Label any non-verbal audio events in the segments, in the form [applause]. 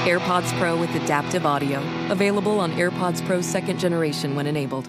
AirPods Pro with adaptive audio. Available on AirPods Pro second generation when enabled.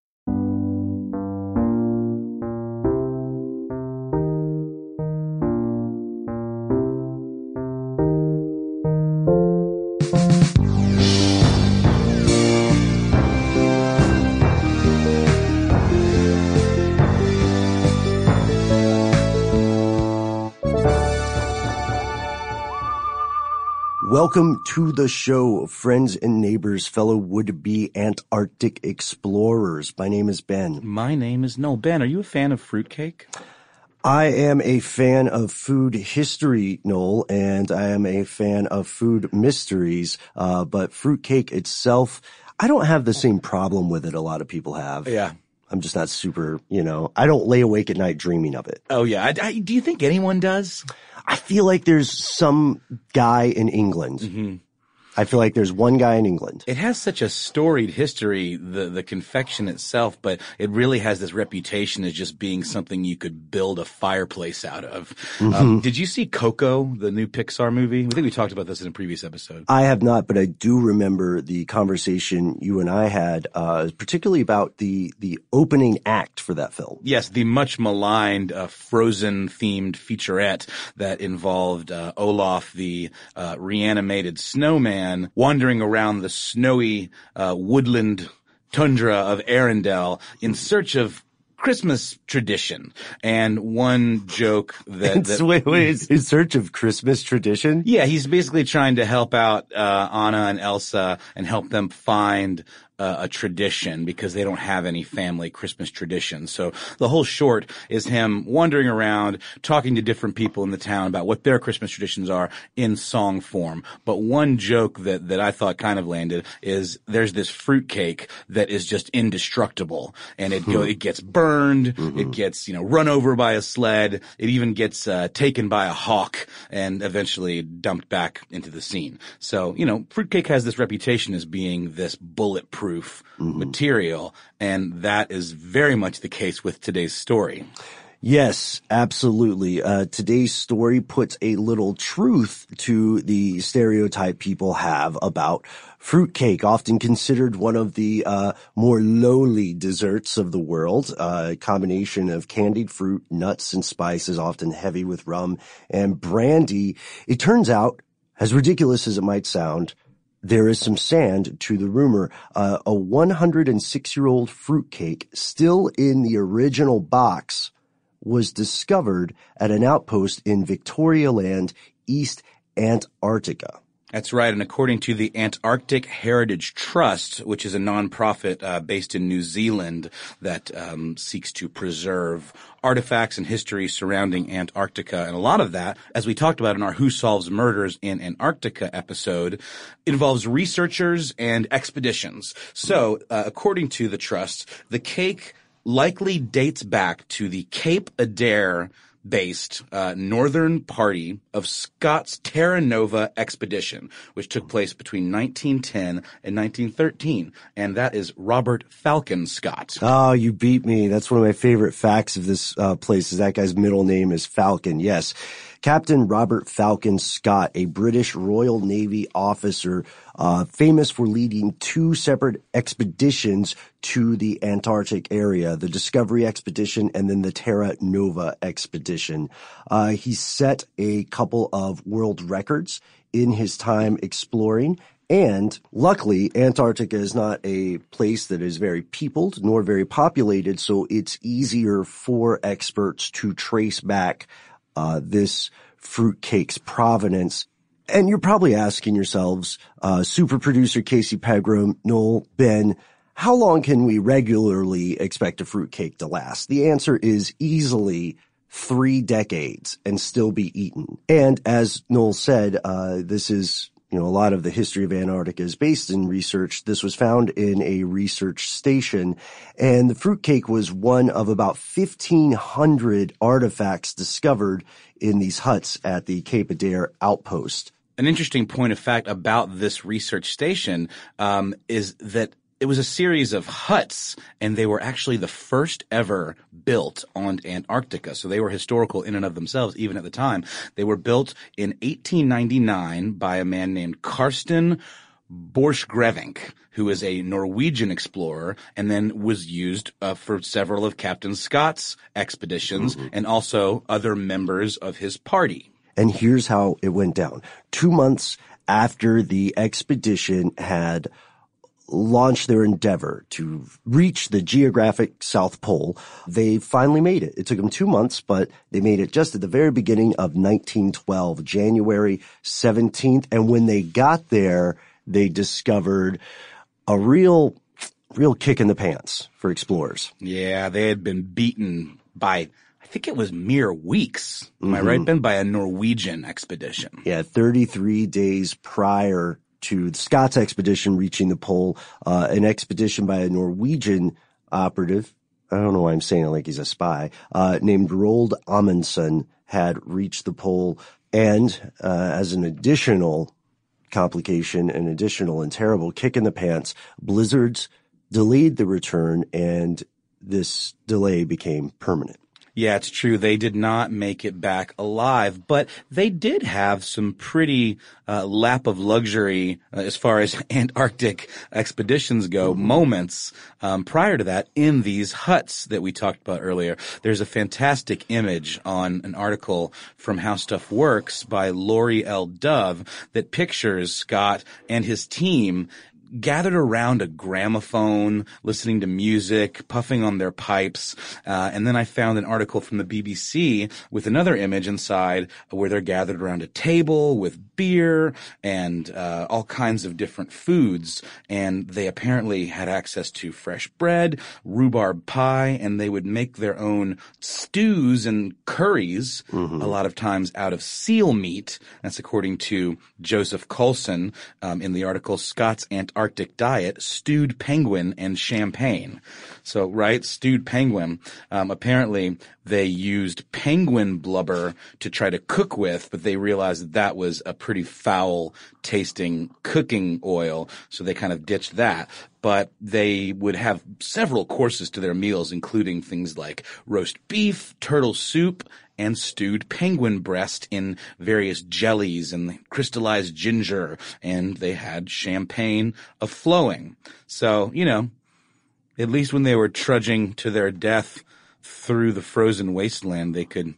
Welcome to the show, friends and neighbors, fellow would-be Antarctic explorers. My name is Ben. My name is Noel. Ben, are you a fan of fruitcake? I am a fan of food history, Noel, and I am a fan of food mysteries. Uh, but fruitcake itself, I don't have the same problem with it a lot of people have. Yeah. I'm just not super, you know, I don't lay awake at night dreaming of it. Oh yeah. I, I, do you think anyone does? I feel like there's some guy in England. Mm-hmm. I feel like there's one guy in England. It has such a storied history, the the confection itself, but it really has this reputation as just being something you could build a fireplace out of. Mm-hmm. Um, did you see Coco, the new Pixar movie? I think we talked about this in a previous episode. I have not, but I do remember the conversation you and I had, uh, particularly about the the opening act for that film. Yes, the much maligned uh, Frozen themed featurette that involved uh, Olaf, the uh, reanimated snowman, wandering around the snowy uh, woodland tundra of Arendelle in search of Christmas tradition. And one joke that, [laughs] that wait, wait, [laughs] in search of Christmas tradition? yeah, he's basically trying to help out uh, Anna and Elsa and help them find uh, a tradition because they don't have any family Christmas traditions. So the whole short is him wandering around, talking to different people in the town about what their Christmas traditions are in song form. But one joke that, that I thought kind of landed is there's this fruitcake that is just indestructible and it go, it gets burned, it gets, you know, run over by a sled, it even gets uh, taken by a hawk and eventually dumped back into the scene. So, you know, fruitcake has this reputation as being this bulletproof material and that is very much the case with today's story. Yes, absolutely. Uh, today's story puts a little truth to the stereotype people have about fruitcake, often considered one of the uh, more lowly desserts of the world. Uh, a combination of candied fruit, nuts, and spices, often heavy with rum and brandy. It turns out, as ridiculous as it might sound, there is some sand to the rumor. Uh, a 106 year old fruitcake still in the original box was discovered at an outpost in Victoria Land, East Antarctica. That's right. And according to the Antarctic Heritage Trust, which is a nonprofit uh, based in New Zealand that um, seeks to preserve artifacts and history surrounding Antarctica, and a lot of that, as we talked about in our Who Solves Murders in Antarctica episode, involves researchers and expeditions. So, uh, according to the trust, the cake likely dates back to the Cape Adare based uh, northern party of Scott's Terra Nova expedition, which took place between 1910 and 1913. And that is Robert Falcon Scott. Oh, you beat me. That's one of my favorite facts of this uh, place is that guy's middle name is Falcon. Yes. Captain Robert Falcon Scott, a British Royal Navy officer, uh, famous for leading two separate expeditions to the Antarctic area, the Discovery Expedition and then the Terra Nova Expedition. Uh, he set a couple of world records in his time exploring and luckily, Antarctica is not a place that is very peopled nor very populated, so it's easier for experts to trace back uh, this fruitcake's provenance. And you're probably asking yourselves, uh, super producer Casey Pegram, Noel, Ben, how long can we regularly expect a fruitcake to last? The answer is easily three decades and still be eaten. And as Noel said, uh, this is you know, a lot of the history of Antarctica is based in research. This was found in a research station and the fruitcake was one of about 1500 artifacts discovered in these huts at the Cape Adare outpost. An interesting point of fact about this research station um, is that it was a series of huts, and they were actually the first ever built on Antarctica. So they were historical in and of themselves, even at the time. They were built in 1899 by a man named Karsten Borchgrevink, who is a Norwegian explorer, and then was used uh, for several of Captain Scott's expeditions mm-hmm. and also other members of his party. And here's how it went down. Two months after the expedition had launched their endeavor to reach the geographic South Pole. They finally made it. It took them two months, but they made it just at the very beginning of 1912, January 17th. And when they got there, they discovered a real, real kick in the pants for explorers. Yeah, they had been beaten by I think it was mere weeks. Am mm-hmm. I right. Ben? By a Norwegian expedition. Yeah, 33 days prior to Scott's expedition reaching the pole, uh, an expedition by a Norwegian operative. I don't know why I'm saying it like he's a spy, uh, named Roald Amundsen had reached the pole. And, uh, as an additional complication, an additional and terrible kick in the pants, blizzards delayed the return and this delay became permanent. Yeah, it's true. They did not make it back alive, but they did have some pretty uh, lap of luxury uh, as far as [laughs] Antarctic expeditions go. Mm-hmm. Moments um, prior to that in these huts that we talked about earlier. There's a fantastic image on an article from How Stuff Works by Laurie L. Dove that pictures Scott and his team gathered around a gramophone, listening to music, puffing on their pipes. Uh, and then I found an article from the BBC with another image inside where they're gathered around a table with beer and uh, all kinds of different foods. And they apparently had access to fresh bread, rhubarb pie, and they would make their own stews and curries, mm-hmm. a lot of times out of seal meat. That's according to Joseph Coulson um, in the article Scott's Antarctic Arctic diet, stewed penguin and champagne. So, right, stewed penguin. Um, apparently, they used penguin blubber to try to cook with, but they realized that that was a pretty foul tasting cooking oil, so they kind of ditched that. But they would have several courses to their meals, including things like roast beef, turtle soup, and stewed penguin breast in various jellies and crystallized ginger, and they had champagne a flowing. So, you know, at least when they were trudging to their death through the frozen wasteland, they could,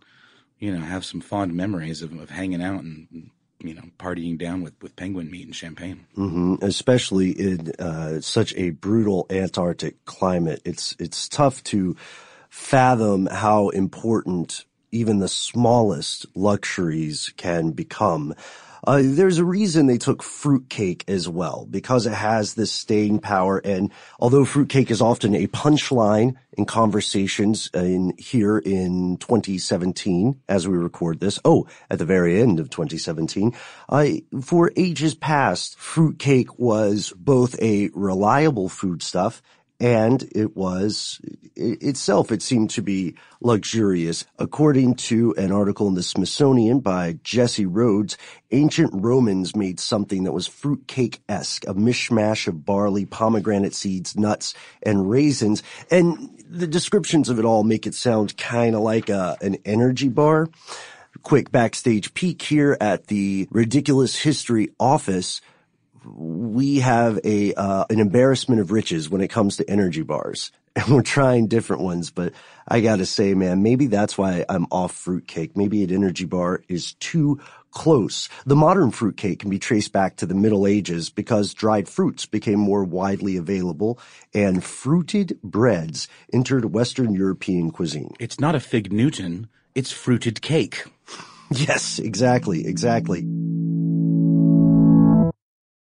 you know, have some fond memories of, of hanging out and, you know, partying down with, with penguin meat and champagne. Mm-hmm. Especially in uh, such a brutal Antarctic climate, it's it's tough to fathom how important even the smallest luxuries can become. Uh, there's a reason they took fruitcake as well, because it has this staying power. And although fruitcake is often a punchline in conversations in here in 2017, as we record this, oh, at the very end of 2017, uh, for ages past, fruitcake was both a reliable foodstuff and it was itself, it seemed to be luxurious. According to an article in the Smithsonian by Jesse Rhodes, ancient Romans made something that was fruitcake-esque, a mishmash of barley, pomegranate seeds, nuts, and raisins. And the descriptions of it all make it sound kind of like a, an energy bar. Quick backstage peek here at the Ridiculous History office we have a uh, an embarrassment of riches when it comes to energy bars, [laughs] and we're trying different ones. But I gotta say, man, maybe that's why I'm off fruitcake. Maybe an energy bar is too close. The modern fruitcake can be traced back to the Middle Ages because dried fruits became more widely available and fruited breads entered Western European cuisine. It's not a fig Newton, it's fruited cake. [laughs] Yes, exactly, exactly.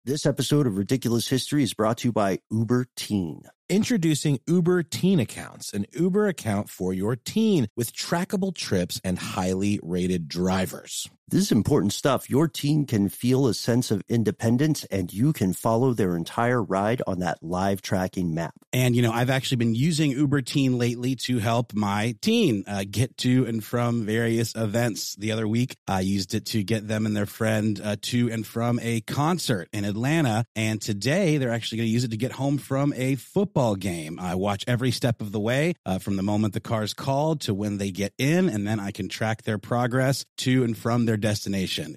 This episode of Ridiculous History is brought to you by Uber Teen. Introducing Uber Teen Accounts, an Uber account for your teen with trackable trips and highly rated drivers. This is important stuff. Your teen can feel a sense of independence and you can follow their entire ride on that live tracking map. And, you know, I've actually been using Uber Teen lately to help my teen uh, get to and from various events. The other week, I used it to get them and their friend uh, to and from a concert in Atlanta. And today, they're actually going to use it to get home from a football game. I watch every step of the way uh, from the moment the car's called to when they get in, and then I can track their progress to and from their destination.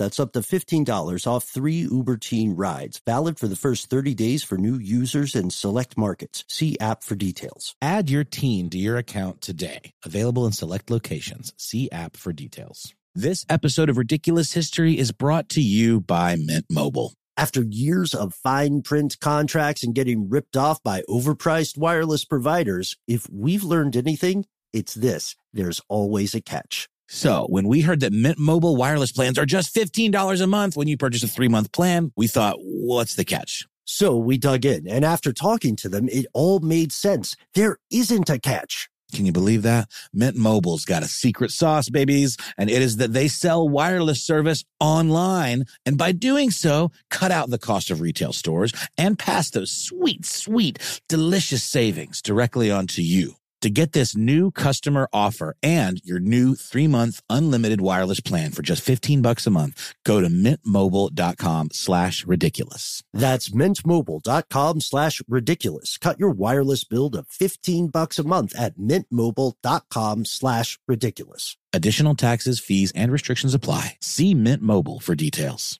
That's up to $15 off three Uber Teen rides. Valid for the first 30 days for new users in select markets. See app for details. Add your teen to your account today. Available in select locations. See app for details. This episode of Ridiculous History is brought to you by Mint Mobile. After years of fine print contracts and getting ripped off by overpriced wireless providers, if we've learned anything, it's this. There's always a catch. So when we heard that Mint Mobile wireless plans are just $15 a month when you purchase a three month plan, we thought, what's the catch? So we dug in, and after talking to them, it all made sense. There isn't a catch. Can you believe that? Mint Mobile's got a secret sauce, babies, and it is that they sell wireless service online. And by doing so, cut out the cost of retail stores and pass those sweet, sweet, delicious savings directly onto you. To get this new customer offer and your new three month unlimited wireless plan for just 15 bucks a month, go to mintmobile.com slash ridiculous. That's mintmobile.com slash ridiculous. Cut your wireless bill to 15 bucks a month at mintmobile.com slash ridiculous. Additional taxes, fees, and restrictions apply. See Mint Mobile for details.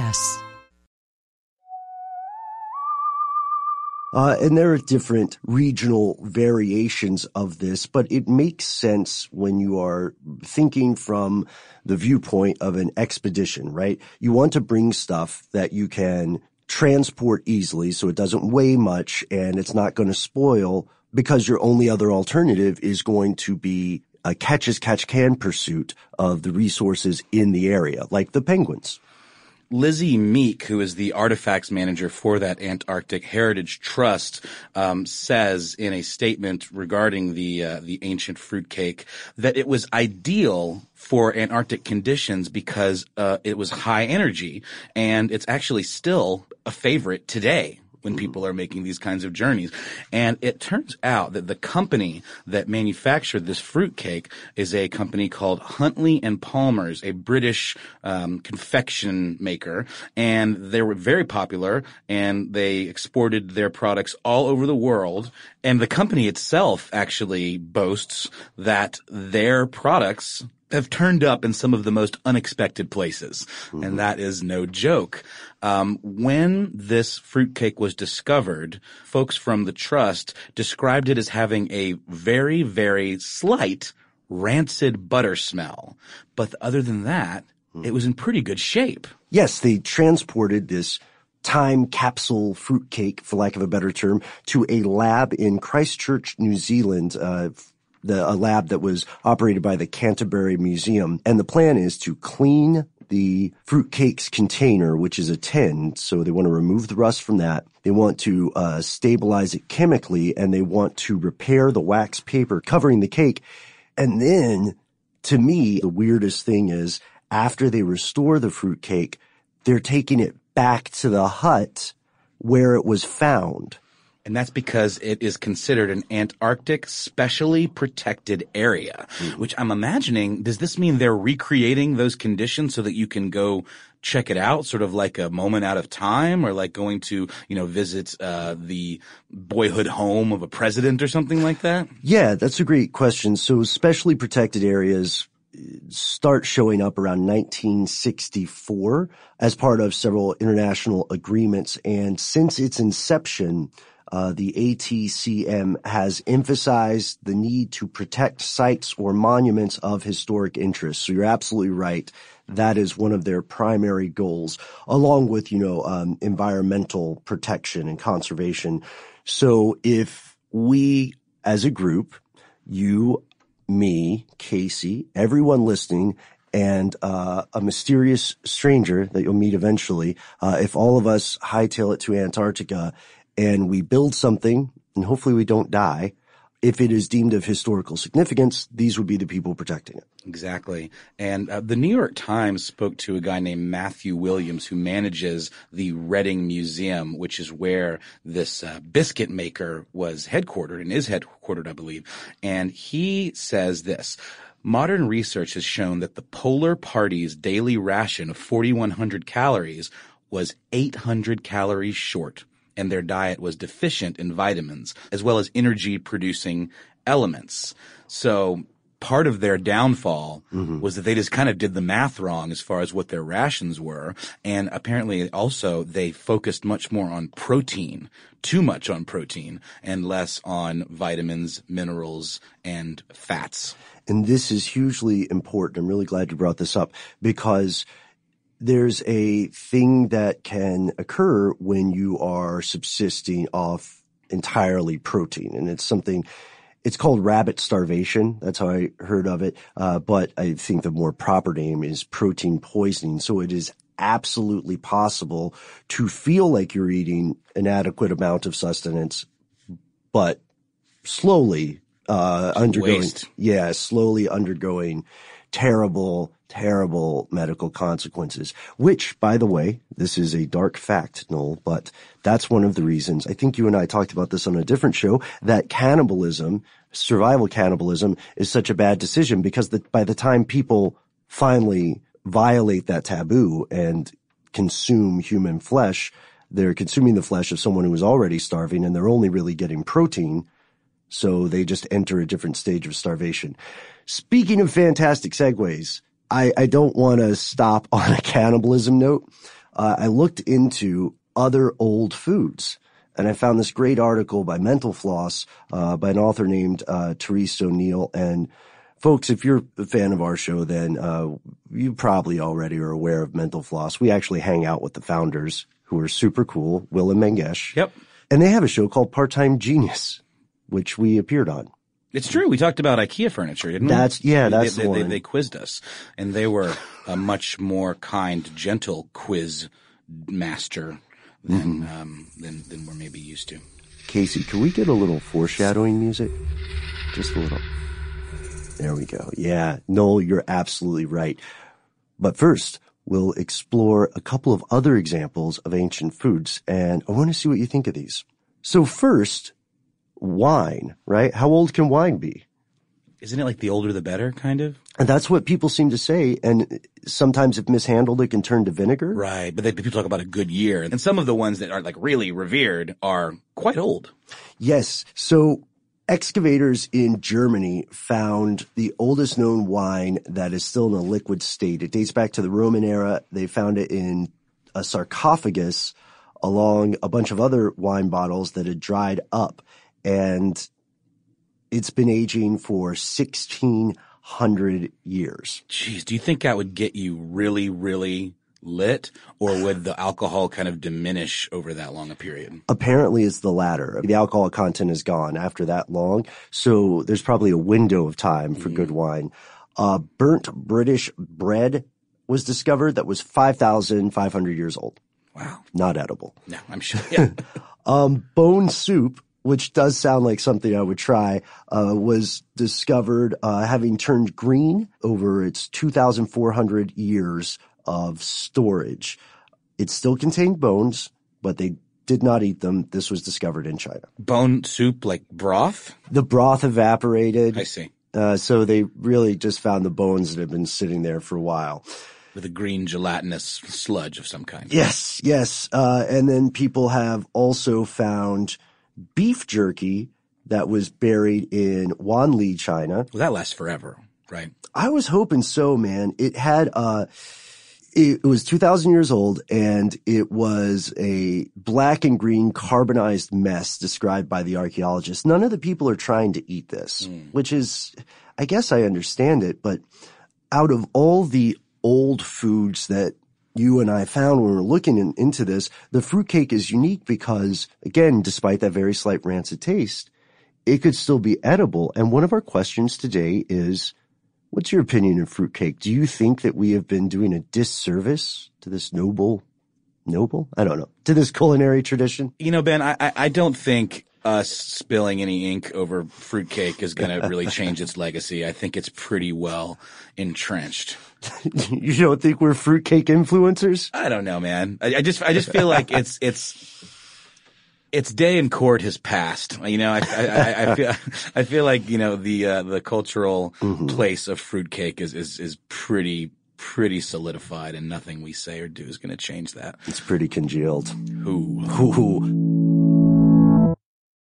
Uh, and there are different regional variations of this, but it makes sense when you are thinking from the viewpoint of an expedition, right? You want to bring stuff that you can transport easily so it doesn't weigh much and it's not going to spoil because your only other alternative is going to be a catch as catch can pursuit of the resources in the area, like the penguins. Lizzie Meek, who is the artifacts manager for that Antarctic Heritage Trust, um, says in a statement regarding the uh, the ancient fruitcake that it was ideal for Antarctic conditions because uh, it was high energy, and it's actually still a favorite today when people are making these kinds of journeys. And it turns out that the company that manufactured this fruitcake is a company called Huntley and Palmers, a British um, confection maker, and they were very popular, and they exported their products all over the world. And the company itself actually boasts that their products have turned up in some of the most unexpected places. Mm-hmm. And that is no joke. Um, when this fruitcake was discovered, folks from the trust described it as having a very, very slight rancid butter smell. But other than that, mm-hmm. it was in pretty good shape. Yes, they transported this time capsule fruitcake, for lack of a better term, to a lab in Christchurch, New Zealand, uh, the, a lab that was operated by the Canterbury Museum. And the plan is to clean the fruitcake's container, which is a tin. So they want to remove the rust from that. They want to uh, stabilize it chemically and they want to repair the wax paper covering the cake. And then to me, the weirdest thing is after they restore the fruitcake, they're taking it back to the hut where it was found. And that's because it is considered an Antarctic specially protected area, mm-hmm. which I'm imagining, does this mean they're recreating those conditions so that you can go check it out, sort of like a moment out of time or like going to, you know, visit, uh, the boyhood home of a president or something like that? Yeah, that's a great question. So specially protected areas start showing up around 1964 as part of several international agreements. And since its inception, uh, the ATCM has emphasized the need to protect sites or monuments of historic interest. So you're absolutely right. That is one of their primary goals, along with, you know, um, environmental protection and conservation. So if we as a group, you, me, Casey, everyone listening, and uh, a mysterious stranger that you'll meet eventually, uh, if all of us hightail it to Antarctica and we build something and hopefully we don't die. If it is deemed of historical significance, these would be the people protecting it. Exactly. And uh, the New York Times spoke to a guy named Matthew Williams who manages the Reading Museum, which is where this uh, biscuit maker was headquartered and is headquartered, I believe. And he says this. Modern research has shown that the Polar Party's daily ration of 4,100 calories was 800 calories short and their diet was deficient in vitamins as well as energy producing elements. So part of their downfall mm-hmm. was that they just kind of did the math wrong as far as what their rations were. And apparently also they focused much more on protein, too much on protein and less on vitamins, minerals, and fats. And this is hugely important. I'm really glad you brought this up because there's a thing that can occur when you are subsisting off entirely protein. And it's something, it's called rabbit starvation. That's how I heard of it. Uh, but I think the more proper name is protein poisoning. So it is absolutely possible to feel like you're eating an adequate amount of sustenance, but slowly, uh, undergoing, waste. yeah, slowly undergoing terrible, terrible medical consequences, which, by the way, this is a dark fact, Noel, but that's one of the reasons. I think you and I talked about this on a different show that cannibalism, survival cannibalism is such a bad decision because the, by the time people finally violate that taboo and consume human flesh, they're consuming the flesh of someone who is already starving and they're only really getting protein. So they just enter a different stage of starvation. Speaking of fantastic segues, I, I don't want to stop [laughs] on a cannibalism note. Uh, I looked into other old foods and I found this great article by Mental Floss uh, by an author named uh, Therese O'Neill. And folks, if you're a fan of our show, then uh, you probably already are aware of Mental Floss. We actually hang out with the founders, who are super cool, Will and Mangesh. Yep. And they have a show called Part Time Genius, which we appeared on. It's true. We talked about IKEA furniture, didn't we? That's- yeah, They- that's they, the they, one. they quizzed us, and they were a much more kind, gentle quiz master than Mm-hmm. um, than than we're maybe used to. Casey, can we get a little foreshadowing music? Just a little. There we go. Yeah, Noel, you're absolutely right. But first, we'll explore a couple of other examples of ancient foods, and I want to see what you think of these. So first, wine, right? How old can wine be? Isn't it like the older the better, kind of? And that's what people seem to say, and sometimes if mishandled, it can turn to vinegar. Right. But they, people talk about a good year, and some of the ones that are like really revered are quite old. Yes. So excavators in Germany found the oldest known wine that is still in a liquid state. It dates back to the Roman era. They found it in a sarcophagus along a bunch of other wine bottles that had dried up and it's been aging for 1600 years. Jeez, do you think that would get you really, really lit, or would the alcohol kind of diminish over that long a period? Apparently it's the latter. The alcohol content is gone after that long. So there's probably a window of time for good wine. Uh, burnt British bread was discovered that was 5,500 years old. Wow. Not edible. No, I'm sure. Yeah. [laughs] Um, bone soup, which does sound like something I would try, uh, was discovered, uh, having turned green over its 2,400 years of storage. It still contained bones, but they did not eat them. This was discovered in China. Bone soup, like broth? The broth evaporated. I see. Uh, so they really just found the bones that had been sitting there for a while. With a green gelatinous sludge of some kind. Yes, yes. Uh, and then people have also found beef jerky that was buried in Wanli, China. Well, that lasts forever, right? I was hoping so, man. It had, uh, it was 2000 years old and it was a black and green carbonized mess described by the archaeologists. None of the people are trying to eat this, which is, I guess I understand it, but out of all the old foods that you and I found when we were looking in, into this, the fruitcake is unique because, again, despite that very slight rancid taste, it could still be edible. And one of our questions today is, what's your opinion of fruitcake? Do you think that we have been doing a disservice to this noble, noble? I don't know, to this culinary tradition? You know, Ben, I, I, I don't think us spilling any ink over fruitcake is going to really [laughs] change its legacy. I think it's pretty well entrenched. [laughs] you don't think we're fruitcake influencers? I don't know, man. I, I just, I just feel like it's, it's, its day in court has passed. You know, I, I, I, feel, [laughs] I feel like, you know, the, uh, the cultural place of fruitcake is, is, is pretty, pretty solidified and nothing we say or do is going to change that. It's pretty congealed. Who? Ooh.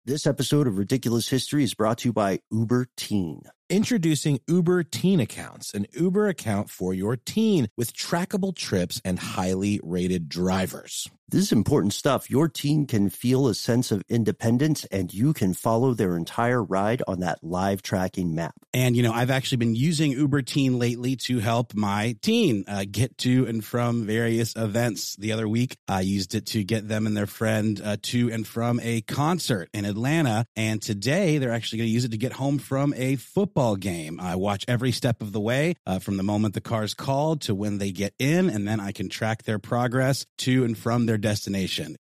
This episode of Ridiculous History is brought to you by Uber Teen. Introducing Uber Teen Accounts, an Uber account for your teen with trackable trips and highly rated drivers. This is important stuff. Your teen can feel a sense of independence and you can follow their entire ride on that live tracking map. And, you know, I've actually been using Uber Teen lately to help my teen uh, get to and from various events. The other week, I used it to get them and their friend uh, to and from a concert in Atlanta. And today, they're actually going to use it to get home from a football game. I watch every step of the way uh, from the moment the car's called to when they get in, and then I can track their progress to and from their destination.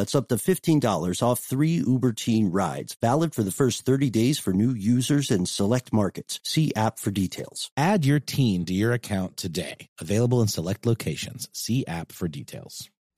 That's up to $15 off three Uber Teen rides. Valid for the first 30 days for new users in select markets. See app for details. Add your teen to your account today. Available in select locations. See app for details.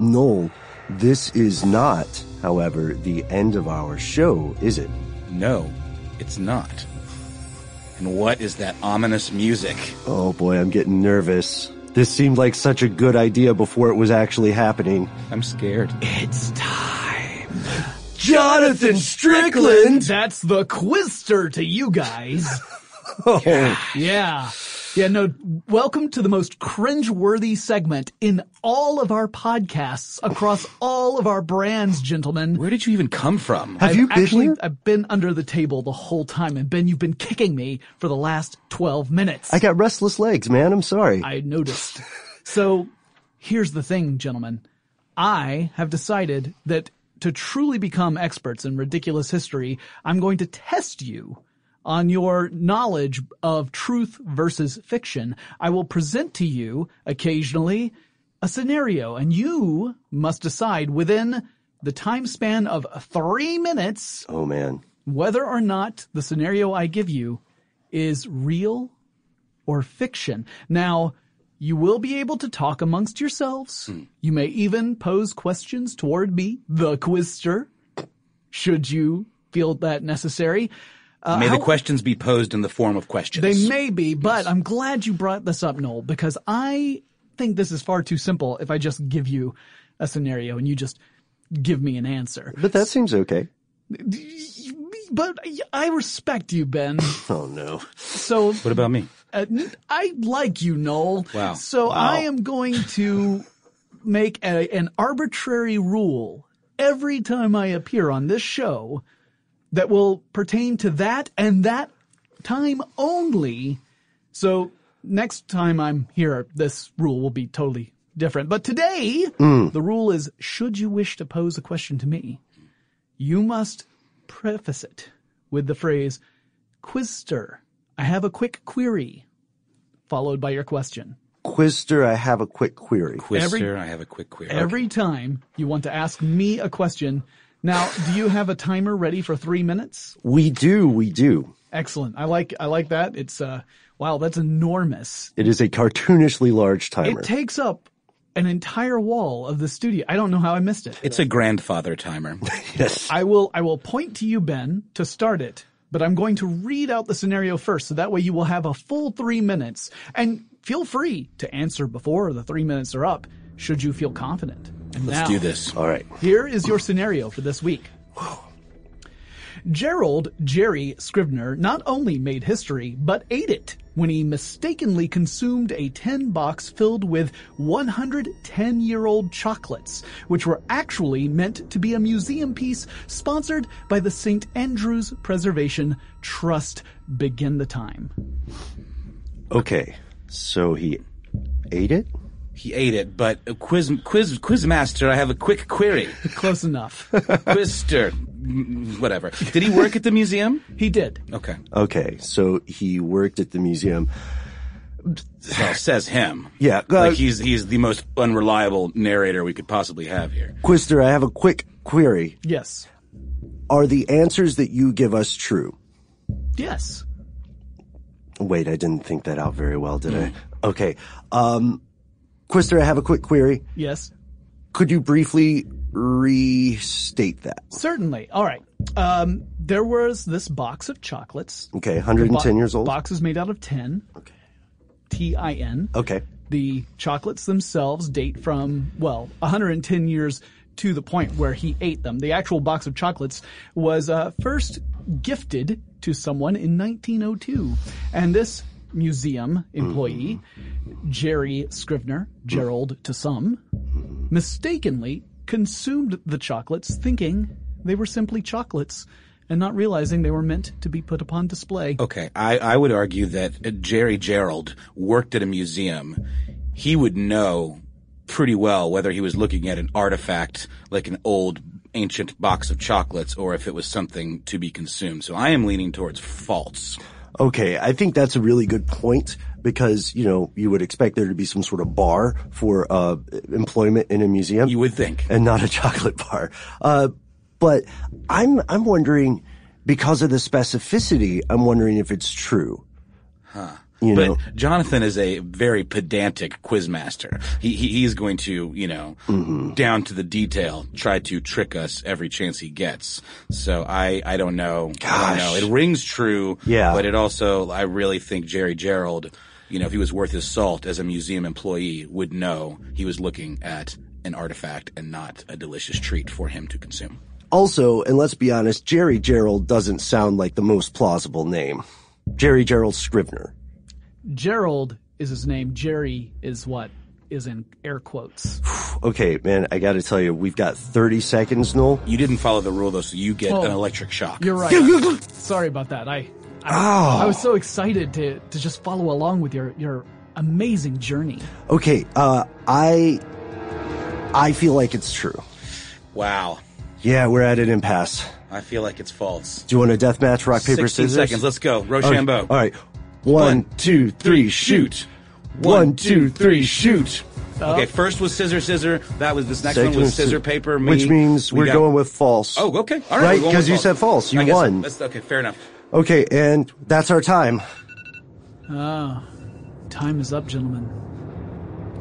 Noel, this is not, however, the end of our show, is it? No, it's not. And what is that ominous music? Oh boy, I'm getting nervous. This seemed like such a good idea before it was actually happening. I'm scared. It's time. Jonathan Strickland! That's the Quizster to you guys. [laughs] Oh, Yeah. Yeah, no, welcome to the most cringe-worthy segment in all of our podcasts across all of our brands, gentlemen. Where did you even come from? Have I've you been actually, here? I've been under the table the whole time, and Ben, you've been kicking me for the last 12 minutes. I got restless legs, man. I'm sorry. I noticed. So here's the thing, gentlemen. I have decided that to truly become experts in ridiculous history, I'm going to test you on your knowledge of truth versus fiction. I will present to you occasionally a scenario and you must decide within the time span of three minutes oh man. whether or not the scenario I give you is real or fiction. Now, you will be able to talk amongst yourselves. Hmm. You may even pose questions toward me, the quizster, should you feel that necessary. Uh, May how- the questions be posed in the form of questions. they may be, but I'm glad you brought this up, Noel, because I think this is far too simple if I just give you a scenario and you just give me an answer. But that seems okay. But I respect you, Ben. [laughs] Oh no. So What about me? Uh, I like you, Noel. Wow. So Wow. I am going to make a, an arbitrary rule every time I appear on this show that will pertain to that and that time only. So next time I'm here, this rule will be totally different. But today, mm. the rule is should you wish to pose a question to me, you must preface it with the phrase, Quizster, I have a quick query, followed by your question. Quizster, I have a quick query. Quister, Every- I have a quick query. Every time you want to ask me a question. Now, do you have a timer ready for three minutes? We do, we do. Excellent. I like, I like that. It's, uh, wow, that's enormous. It is a cartoonishly large timer. It takes up an entire wall of the studio. I don't know how I missed it. It's a grandfather timer. [laughs] yes. I will I will point to you, Ben, to start it, but I'm going to read out the scenario first, so that way you will have a full three minutes. And feel free to answer before the three minutes are up, should you feel confident. And Let's now, do this. All right. Here is your scenario for this week. Gerald Jerry Scrivener not only made history, but ate it when he mistakenly consumed a tin box filled with 110 year old chocolates, which were actually meant to be a museum piece sponsored by the St. Andrews Preservation Trust. Begin the time. Okay. So he ate it? He ate it, but uh, quiz quiz quizmaster, I have a quick query. Close enough. [laughs] Quizster, mm, whatever. Did he work at the museum? he did. Okay. Okay. So he worked at the museum. Well, says him. Yeah, uh, like he's he's the most unreliable narrator we could possibly have here. Quister, I have a quick query. Yes. Are the answers that you give us true? Yes. Wait, I didn't think that out very well, did Hmm. I? Okay. Um, Quister, I have a quick query. Yes. Could you briefly restate that? Certainly. All right. Um, there was this box of chocolates. Okay, 110 bo- years old. Box is made out of tin. Okay. T I N. Okay. The chocolates themselves date from, well, 110 years to the point where he ate them. The actual box of chocolates was uh, first gifted to someone in 1902. And this museum employee, mm-hmm. Jerry Scrivener, Gerald to some, mistakenly consumed the chocolates thinking they were simply chocolates and not realizing they were meant to be put upon display. Okay, I, I would argue that Jerry Gerald worked at a museum. He would know pretty well whether he was looking at an artifact like an old ancient box of chocolates or if it was something to be consumed. So I am leaning towards false. Okay, I think that's a really good point because, you know, you would expect there to be some sort of bar for uh, employment in a museum. You would think. And not a [laughs] chocolate bar. Uh, but I'm, I'm wondering, because of the specificity, I'm wondering if it's true. Huh. You but know, Jonathan is a very pedantic quizmaster. He, he he's going to, you know, Mm-hmm. down to the detail, try to trick us every chance he gets. So I I don't know. I don't know. It rings true. Yeah. But it also, I really think Jerry Gerald, you know, if he was worth his salt as a museum employee, would know he was looking at an artifact and not a delicious treat for him to consume. also, and let's be honest, Jerry Gerald doesn't sound like the most plausible name. Jerry Gerald Scrivener. Gerald is his name. Jerry is what is in air quotes. [sighs] Okay, man, I gotta tell you, we've got 30 seconds, Noel. You didn't follow the rule though, so you get Oh. an electric shock. You're right. Sorry about that. I I, Oh. I was so excited to to just follow along with your your amazing journey. Okay, uh, I, I feel like it's true. Wow. Yeah, we're at an impasse. I feel like it's false. Do you want a death match, rock, paper, 16 scissors? seconds. Let's go. Rochambeau. Okay, All right. One, two, three, shoot. One, two, three, shoot. Okay, first was scissor, scissor. That was this next Second one was was scissor, sci- paper. Me. Which means We we're got- going with false. Oh, okay. All right. Right, we're going 'cause with you said false. You I guess won. That's okay. Fair enough. Okay, and that's our time. Ah, time is up, gentlemen.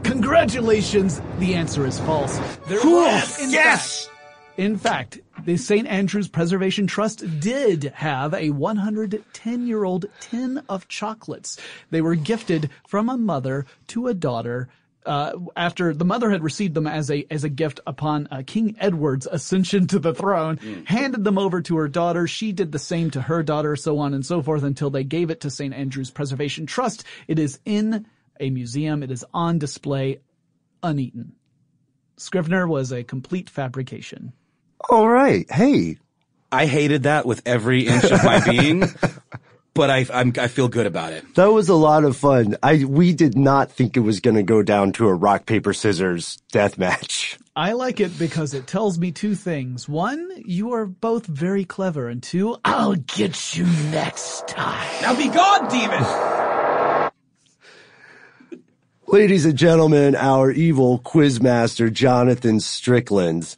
Congratulations! The answer is false. There was, in Yes! fact, in fact, the St. Andrews Preservation Trust did have a 110 year old tin of chocolates. They were gifted from a mother to a daughter. Uh, after the mother had received them as a as a gift upon uh, King Edward's ascension to the throne, handed them over to her daughter. She did the same to her daughter, so on and so forth, until they gave it to St. Andrew's Preservation Trust. It is in a museum. It is on display, uneaten. Scrivener was a complete fabrication. All right. Hey, I hated that with every inch of my being, [laughs] but I I'm, I feel good about it. that was a lot of fun. I we did not think it was going to go down to a rock paper scissors death match. I like it because it tells me two things. One, you are both very clever, and two, I'll get you next time. Now be gone, demon. Ladies and gentlemen, our evil quizmaster Jonathan Strickland.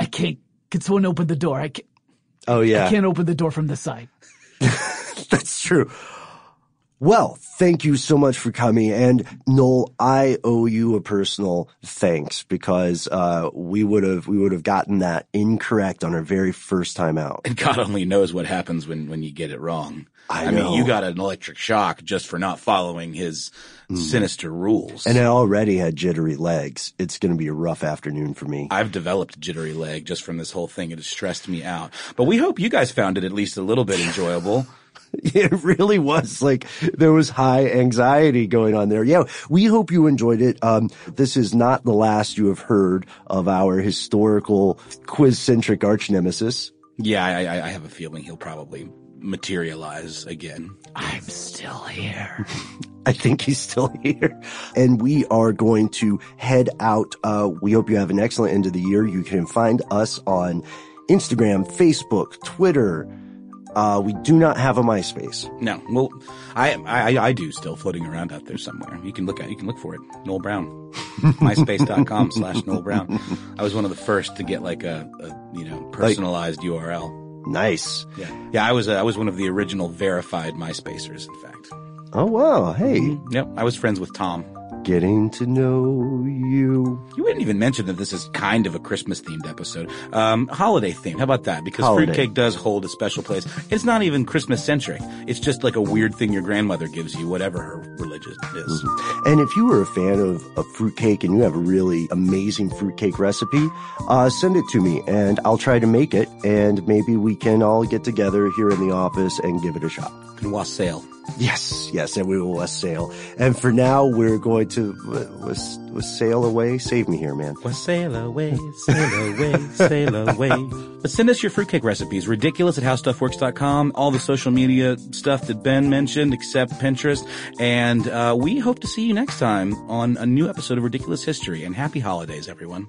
I, I can't. Can someone open the door? I can't, Oh yeah. I can't open the door from the side. [laughs] That's true. Well, thank you so much for coming. And Noel, I owe you a personal thanks because uh, we would have we would have gotten that incorrect on our very first time out. And God only knows what happens when when you get it wrong. I mean, you got an electric shock just for not following his sinister rules. And I already had jittery legs. It's going to be a rough afternoon for me. I've developed a jittery leg just from this whole thing. It has stressed me out. But we hope you guys found it at least a little bit enjoyable. [laughs] It really was like there was high anxiety going on there. Yeah, we hope you enjoyed it. Um, this is not the last you have heard of our historical quiz centric arch nemesis. Yeah, I, I, I have a feeling he'll probably materialize again. I'm still here. [laughs] I think he's still here. And we are going to head out. Uh, we hope you have an excellent end of the year. You can find us on Instagram, Facebook, Twitter, Uh, we do not have a MySpace. No, well, I, I I do still floating around out there somewhere. You can look at you can look for it. Noel Brown, [laughs] myspace.com slash Noel Brown. I was one of the first to get like a, a you know personalized URL. Nice. Yeah, yeah. I was uh, I was one of the original verified MySpacers. In fact. Oh wow! Hey. Yep, I was friends with Tom. Getting to know you. You didn't even mention that this is kind of a Christmas themed episode. Um, holiday themed. How about that? Because Holiday. fruitcake does hold a special place. It's not even Christmas centric. It's just like a weird thing your grandmother gives you, whatever her religion is. And if you were a fan of, of fruitcake and you have a really amazing fruitcake recipe, uh, send it to me and I'll try to make it and maybe we can all get together here in the office and give it a shot. Can wassail. Yes, yes, and we will sail. And for now, we're going to was wassail away. Save me here, man. Wassail away, sail away, sail away. But [laughs] send us your fruitcake recipes. Ridiculous at howstuffworks.com. All the social media stuff that Ben mentioned, except Pinterest. And uh, we hope to see you next time on a new episode of Ridiculous History. And happy holidays, everyone.